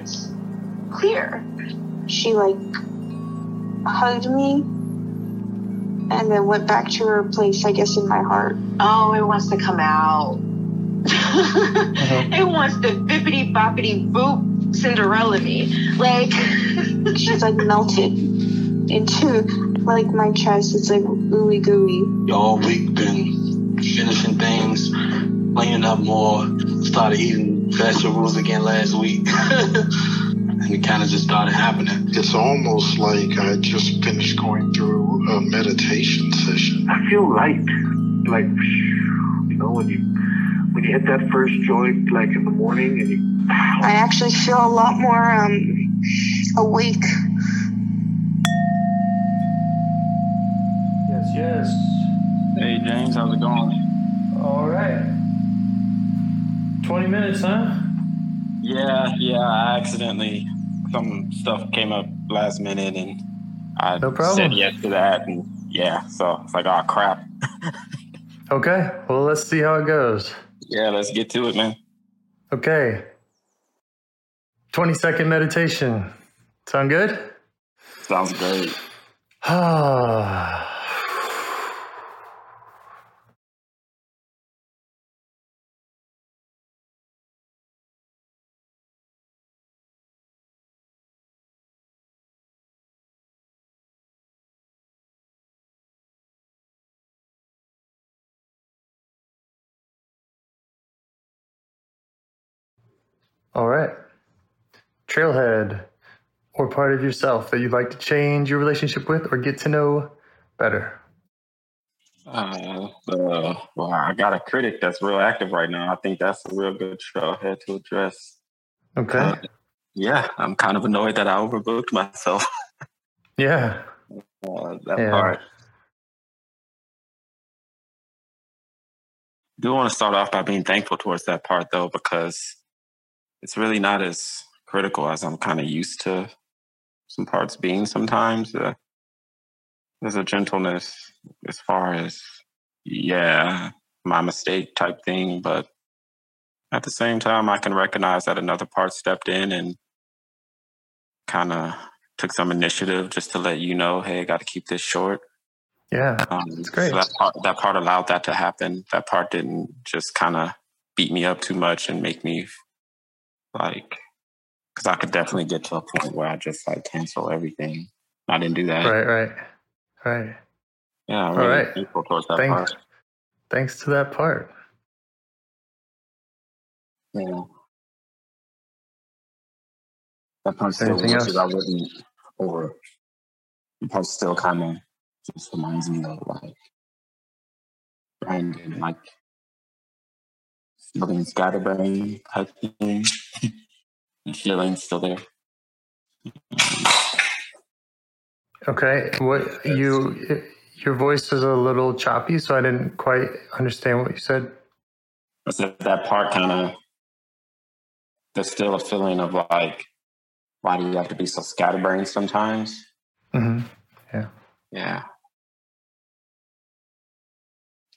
It's clear. She like hugged me and then went back to her place, I guess, in my heart. Oh, it wants to come out. Uh-huh. it wants to bippity boppity boop Cinderella me. Like, She's like melted into like my chest. It's like ooey gooey. Y'all week been finishing things, cleaning up more, started eating vegetables again last week. and it kind of just started happening. It's almost like I just finished going through a meditation session. I feel light. Like, you know, when you when you hit that first joint, like in the morning, and you I actually feel a lot more um awake. yes, yes. Hey James, how's it going? All right. 20 minutes, huh? Yeah, yeah, I accidentally some stuff came up last minute and I No problem. said yes to that and yeah, so it's like oh crap. Okay. Well, let's see how it goes. Yeah, let's get to it, man. Okay. 20 second meditation. Sound good? Sounds great. Ah. All right. Trailhead or part of yourself that you'd like to change your relationship with or get to know better. Uh, uh, well, I got a critic that's real active right now. I think that's a real good trailhead to address. Okay. Uh, yeah, I'm kind of annoyed that I overbooked myself. yeah. Uh, that Yeah. part. do want to start off by being thankful towards that part though, because it's really not as critical as I'm kind of used to some parts being sometimes. Uh, there's a gentleness as far as, yeah, my mistake type thing, but at the same time, I can recognize that another part stepped in and kind of took some initiative just to let you know, hey, I got to keep this short. Yeah. Um, That's great. So that part, that part allowed that to happen. That part didn't just kind of beat me up too much and make me like, because I could definitely get to a point where I just like cancel everything. I didn't do that. Right, right. Right. Yeah, I'm All really right. thankful towards that Thanks. part. Thanks to that part. Yeah. That part still Anything wishes? I wouldn't over. That part still kind of just reminds me of like Brandon, like being scatterbrain type thing. feelings still there. Okay. What you your voice was a little choppy, so I didn't quite understand what you said. I said that part kind of there's still a feeling of like, why do you have to be so scatterbrained sometimes? Mm-hmm. Yeah. Yeah.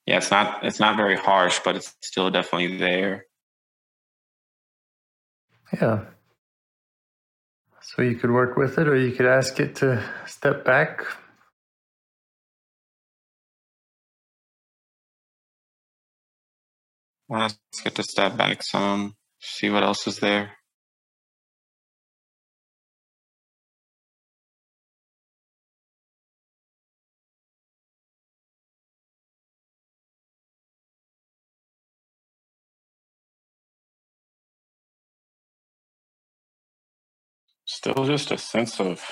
Yeah, it's not it's not very harsh, but it's still definitely there. Yeah. So you could work with it or you could ask it to step back. Ask it to step back some, see what else is there. Still just a sense of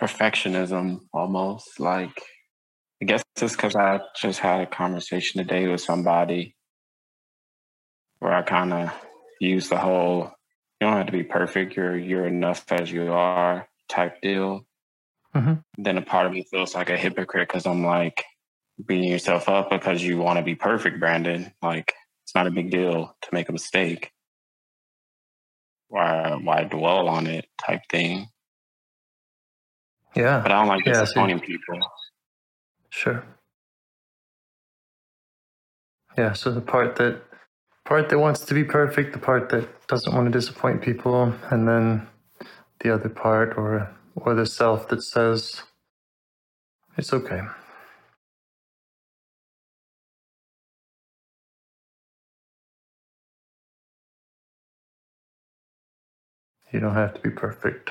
perfectionism almost like I guess it's because I just had a conversation today with somebody where I kind of use the whole "you don't have to be perfect, you're you're enough as you are" type deal. Mm-hmm. Then a part of me feels like a hypocrite because I'm like beating yourself up because you want to be perfect, Brandon. Like it's not a big deal to make a mistake. Why why dwell on it type thing? Yeah. But I don't like Yeah, disappointing people. Sure. Yeah, so the part that part that wants to be perfect, the part that doesn't want to disappoint people, and then the other part or or the self that says it's okay. You don't have to be perfect.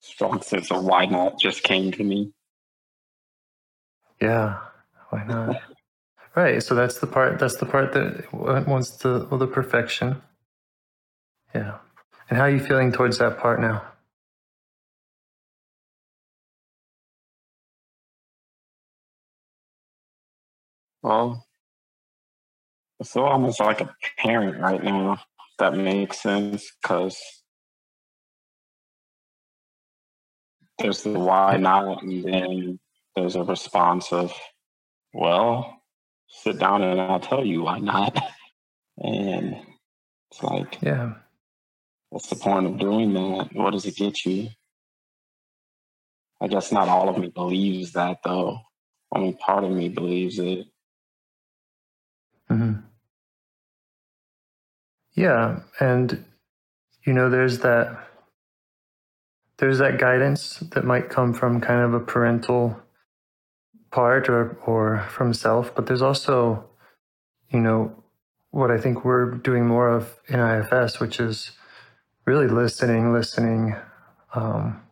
Strong sense of why not just came to me. Yeah, why not? right. So that's the part. That's the part that wants the well, the perfection. Yeah. And how are you feeling towards that part now? Well, I feel almost like a parent right now. if That makes sense because there's the why not, and then there's a response of, well, sit down and I'll tell you why not. And it's like, Yeah. what's the point of doing that? What does it get you? I guess not all of me believes that though. Only part of me believes it. Hmm Yeah, and you know, there's that there's that guidance that might come from kind of a parental part or or from self, but there's also, you know, what I think we're doing more of in IFS, which is really listening, listening, um,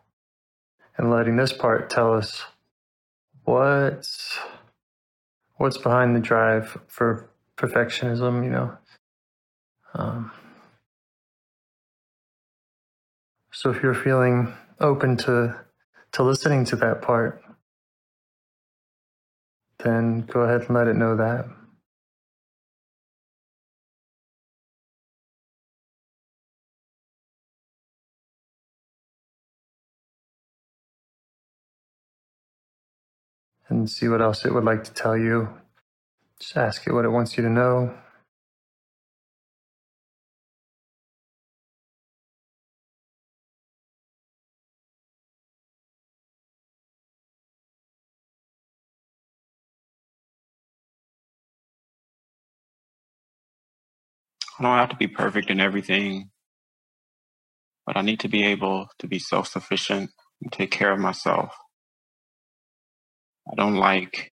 and letting this part tell us what's what's behind the drive for perfectionism, you know. Um, so if you're feeling open to to listening to that part, then go ahead and let it know that. And see what else it would like to tell you. Just ask it what it wants you to know. I don't have to be perfect in everything, but I need to be able to be self sufficient and take care of myself. I don't like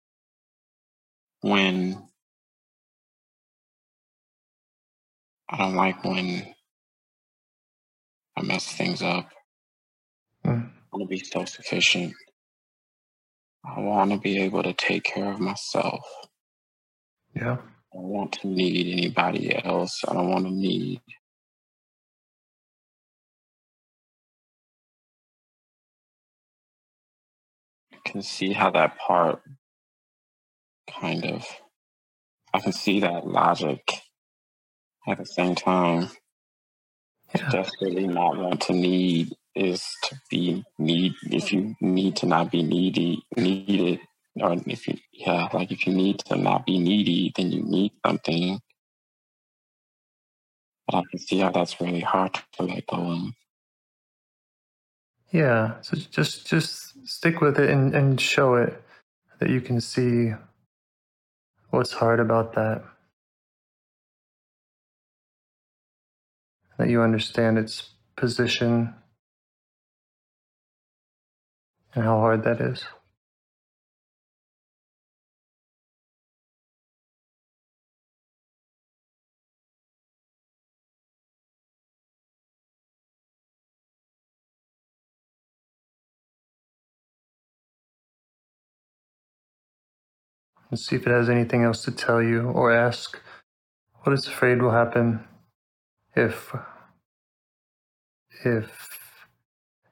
when I don't like when I mess things up. Mm. I want to be self sufficient. I want to be able to take care of myself. Yeah. I don't want to need anybody else. I don't want to need I can see how that part kind of I can see that logic at the same time. Yeah. Desperately not want to need is to be need if you need to not be needy needed or if you yeah, like if you need to not be needy, then you need something. But I can see how that's really hard to let go of. Yeah. So just just stick with it and, and show it that you can see What's hard about that? That you understand its position and how hard that is. And see if it has anything else to tell you or ask what it's afraid will happen if if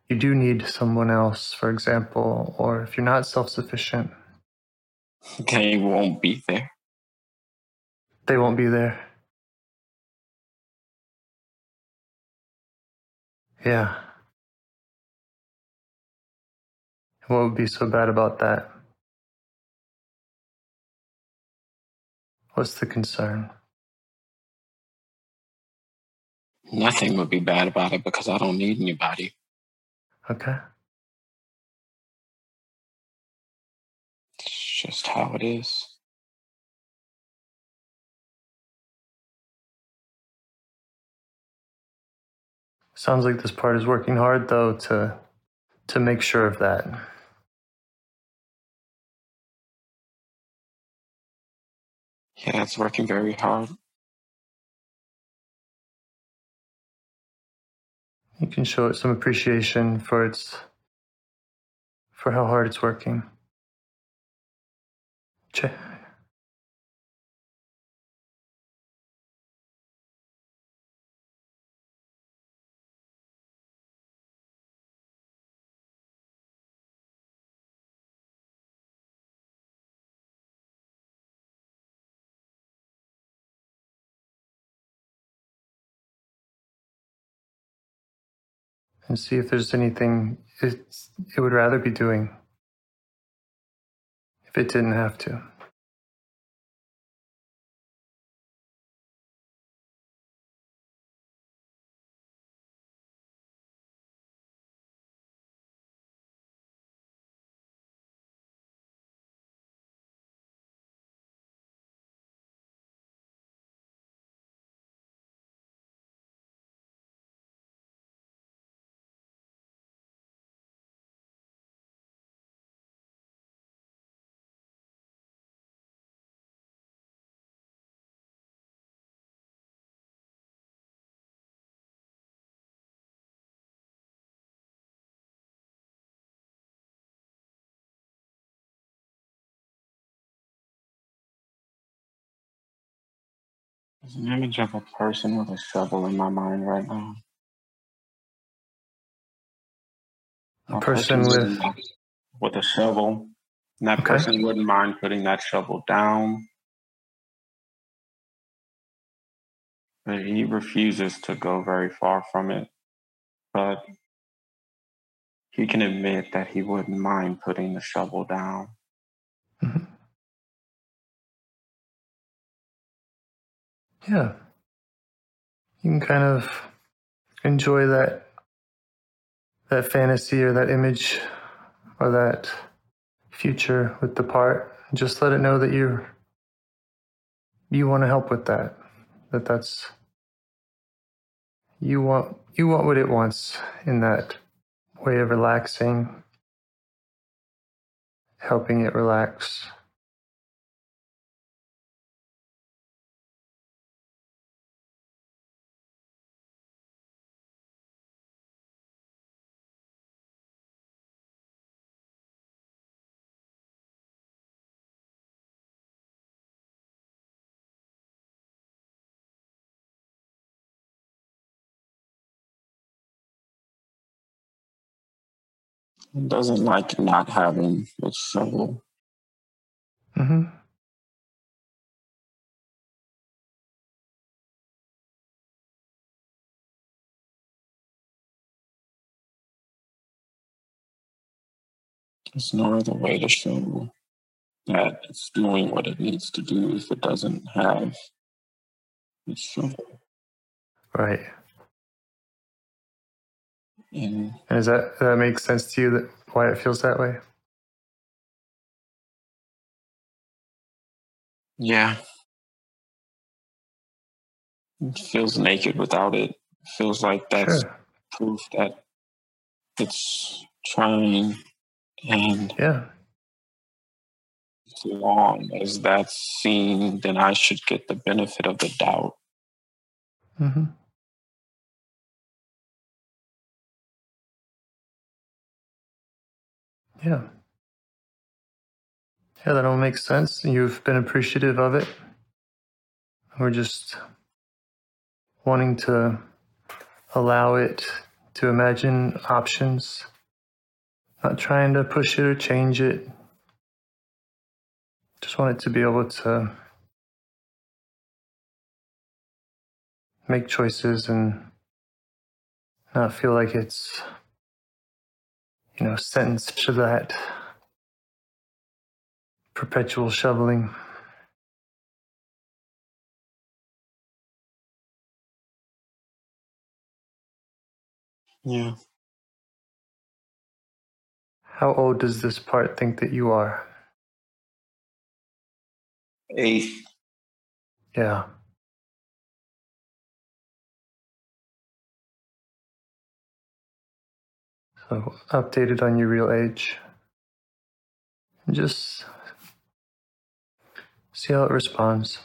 you do need someone else, for example, or if you're not self-sufficient. They won't be there. They won't be there. Yeah. What would be so bad about that? What's the concern? Nothing would be bad about it because I don't need anybody. Okay. It's just how it is. Sounds like this part is working hard though to to make sure of that. Yeah, it's working very hard. You can show it some appreciation for its for how hard it's working. Che- and see if there's anything it, it would rather be doing if it didn't have to. There's an image of a person with a shovel in my mind right now. A person with with a shovel. And that Okay. person wouldn't mind putting that shovel down. But he refuses to go very far from it. But he can admit that he wouldn't mind putting the shovel down. Mhm. Yeah. You can kind of enjoy that that fantasy or that image or that future with the part. Just let it know that you you want to help with that. That that's you want you want what it wants in that way of relaxing, helping it relax. He doesn't like not having the shovel. hmm There's no other way to show that it's doing what it needs to do if it doesn't have its shovel. Right. And And does that that makes sense to you that why it feels that way? yeah, it feels naked without it. It feels like that's Sure. proof that it's trying And Yeah. as long as that's seen, then I should get the benefit of the doubt. hmm Yeah. Yeah, that all makes sense. You've been appreciative of it. We're just wanting to allow it to imagine options, not trying to push it or change it. Just want it to be able to make choices and not feel like it's, you know, sentenced to that perpetual shoveling. Yeah. How old does this part think that you are? Eight. Yeah. So updated on your real age. And just see how it responds.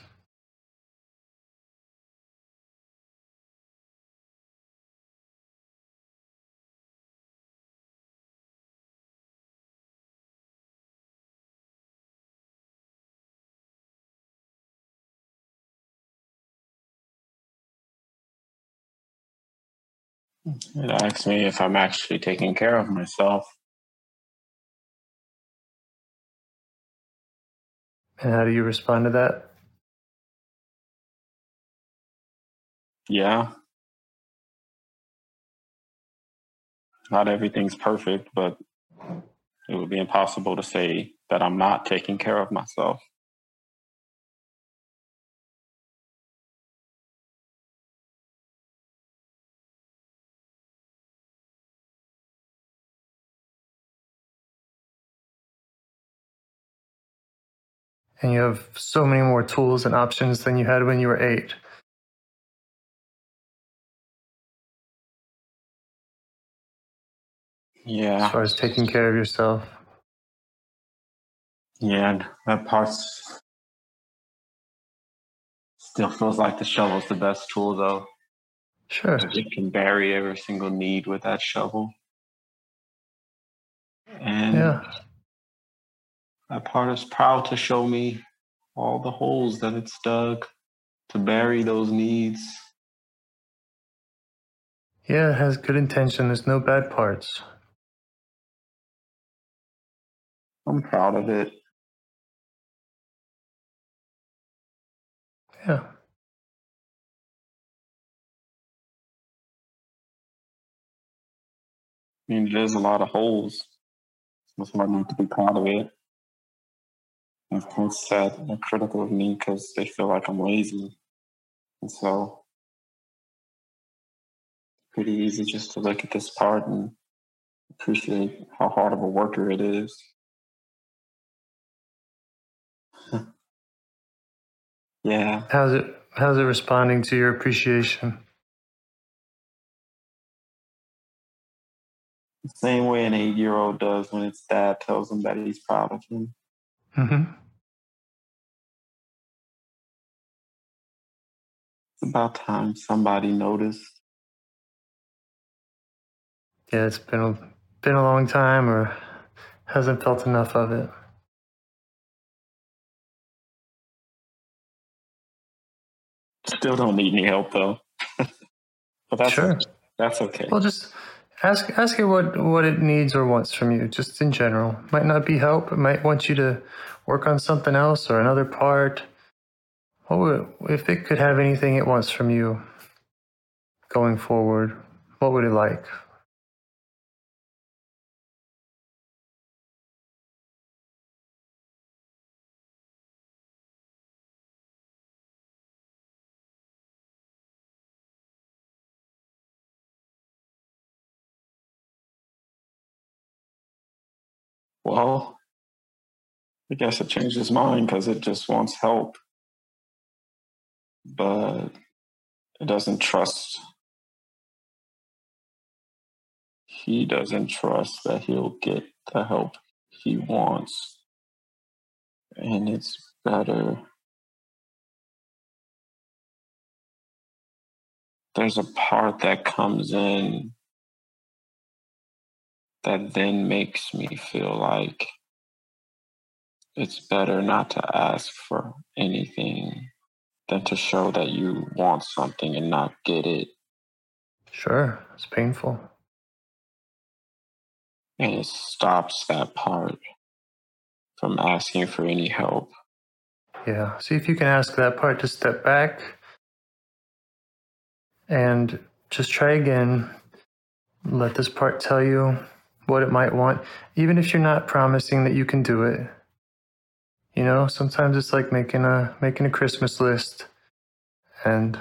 It asks me if I'm actually taking care of myself. And how do you respond to that? Yeah. Not everything's perfect, but it would be impossible to say that I'm not taking care of myself. And you have so many more tools and options than you had when you were eight. Yeah. As far as taking care of yourself. Yeah, that part still feels like the shovel's the best tool though. Sure. It can bury every single need with that shovel. And Yeah. That part is proud to show me all the holes that it's dug to bury those needs. Yeah, it has good intention. There's no bad parts. I'm proud of it. Yeah. I mean, there's a lot of holes. That's why I need to be proud of it. And of course, sad they're critical of me because they feel like I'm lazy. And so, pretty easy just to look at this part and appreciate how hard of a worker it is. yeah, How's it how's it responding to your appreciation? the same way an eight year old does when its dad tells him that he's proud of him. Hmm It's about time somebody noticed. Yeah, it's been a, been a long time or hasn't felt enough of it. Still don't need any help though. but that's Sure. that's okay. Well, just ask ask it what what it needs or wants from you, just in general. Might not be help. It might want you to work on something else or another part. What would, if it could have anything it wants from you going forward? What would it like? Well, I guess it changed his mind because it just wants help. But it doesn't trust. He doesn't trust that he'll get the help he wants. And it's better. There's a part that comes in that then makes me feel like it's better not to ask for anything than to show that you want something and not get it. Sure, it's painful. And it stops that part from asking for any help. Yeah, see if you can ask that part to step back and just try again. Let this part tell you what it might want, even if you're not promising that you can do it. You know, sometimes it's like making a making a Christmas list and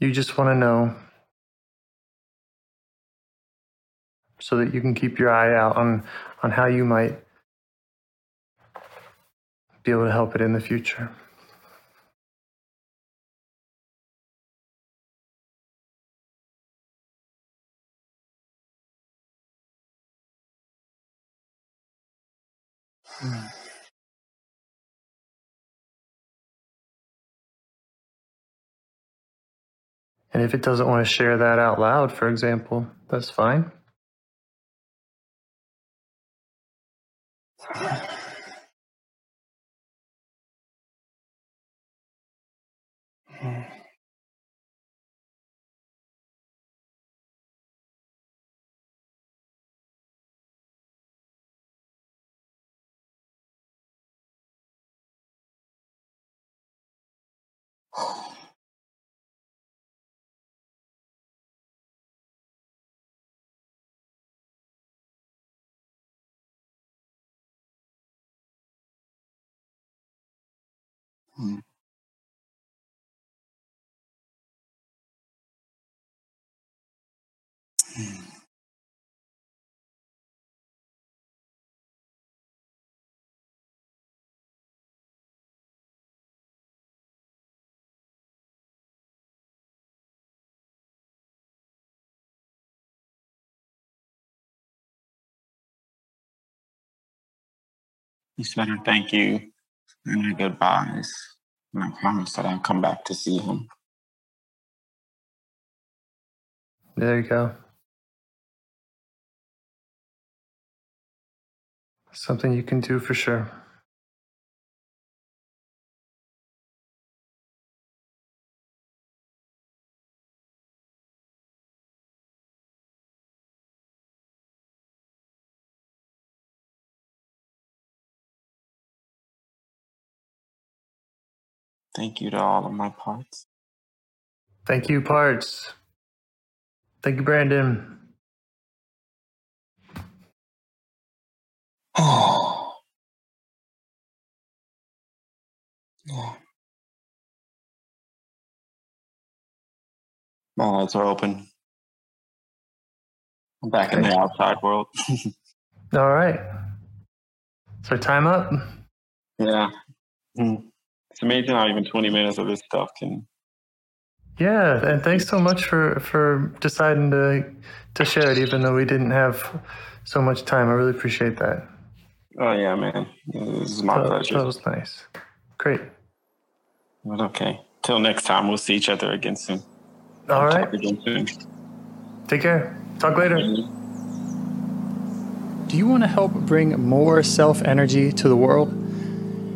you just want to know so that you can keep your eye out on on how you might be able to help it in the future. Mm. And if it doesn't want to share that out loud, for example, that's fine. Mm. Mm. He said, thank you and our goodbyes. And I promise that I'll come back to see him. There you go. Something you can do for sure. Thank you to all of my parts. Thank you, Parts. Thank you, Brandon. Oh. Yeah. My eyes are open. I'm back in the outside world. All right. So, time up. yeah. Mm. It's amazing how even 20 minutes of this stuff can. Yeah, and thanks so much for for deciding to to share it, even though we didn't have so much time. I really appreciate that. Oh yeah, man. This is my that, pleasure. That was nice. Great. But okay. Till next time, we'll see each other again soon. All We'll right. Talk again soon. Take care. Talk later. Mm-hmm. Do you want to help bring more self energy to the world?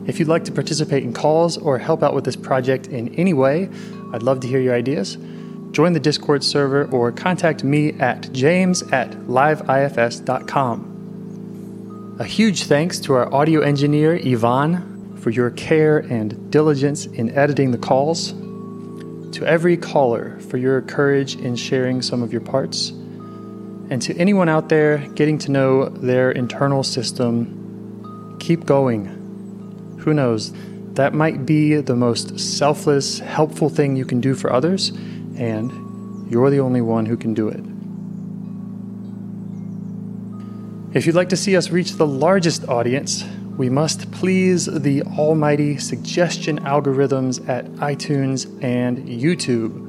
If you'd like to participate in calls or help out with this project in any way, I'd love to hear your ideas. Join the Discord server or contact me at james at liveifs.com. A huge thanks to our audio engineer, Yvonne, for your care and diligence in editing the calls. To every caller for your courage in sharing some of your parts. And to anyone out there getting to know their internal system, keep going. Who knows? That might be the most selfless, helpful thing you can do for others, and you're the only one who can do it. If you'd like to see us reach the largest audience, we must please the almighty suggestion algorithms at iTunes and YouTube.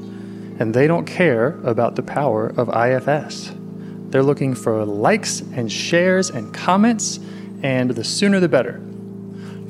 And they don't care about the power of IFS. They're looking for likes and shares and comments, and the sooner the better.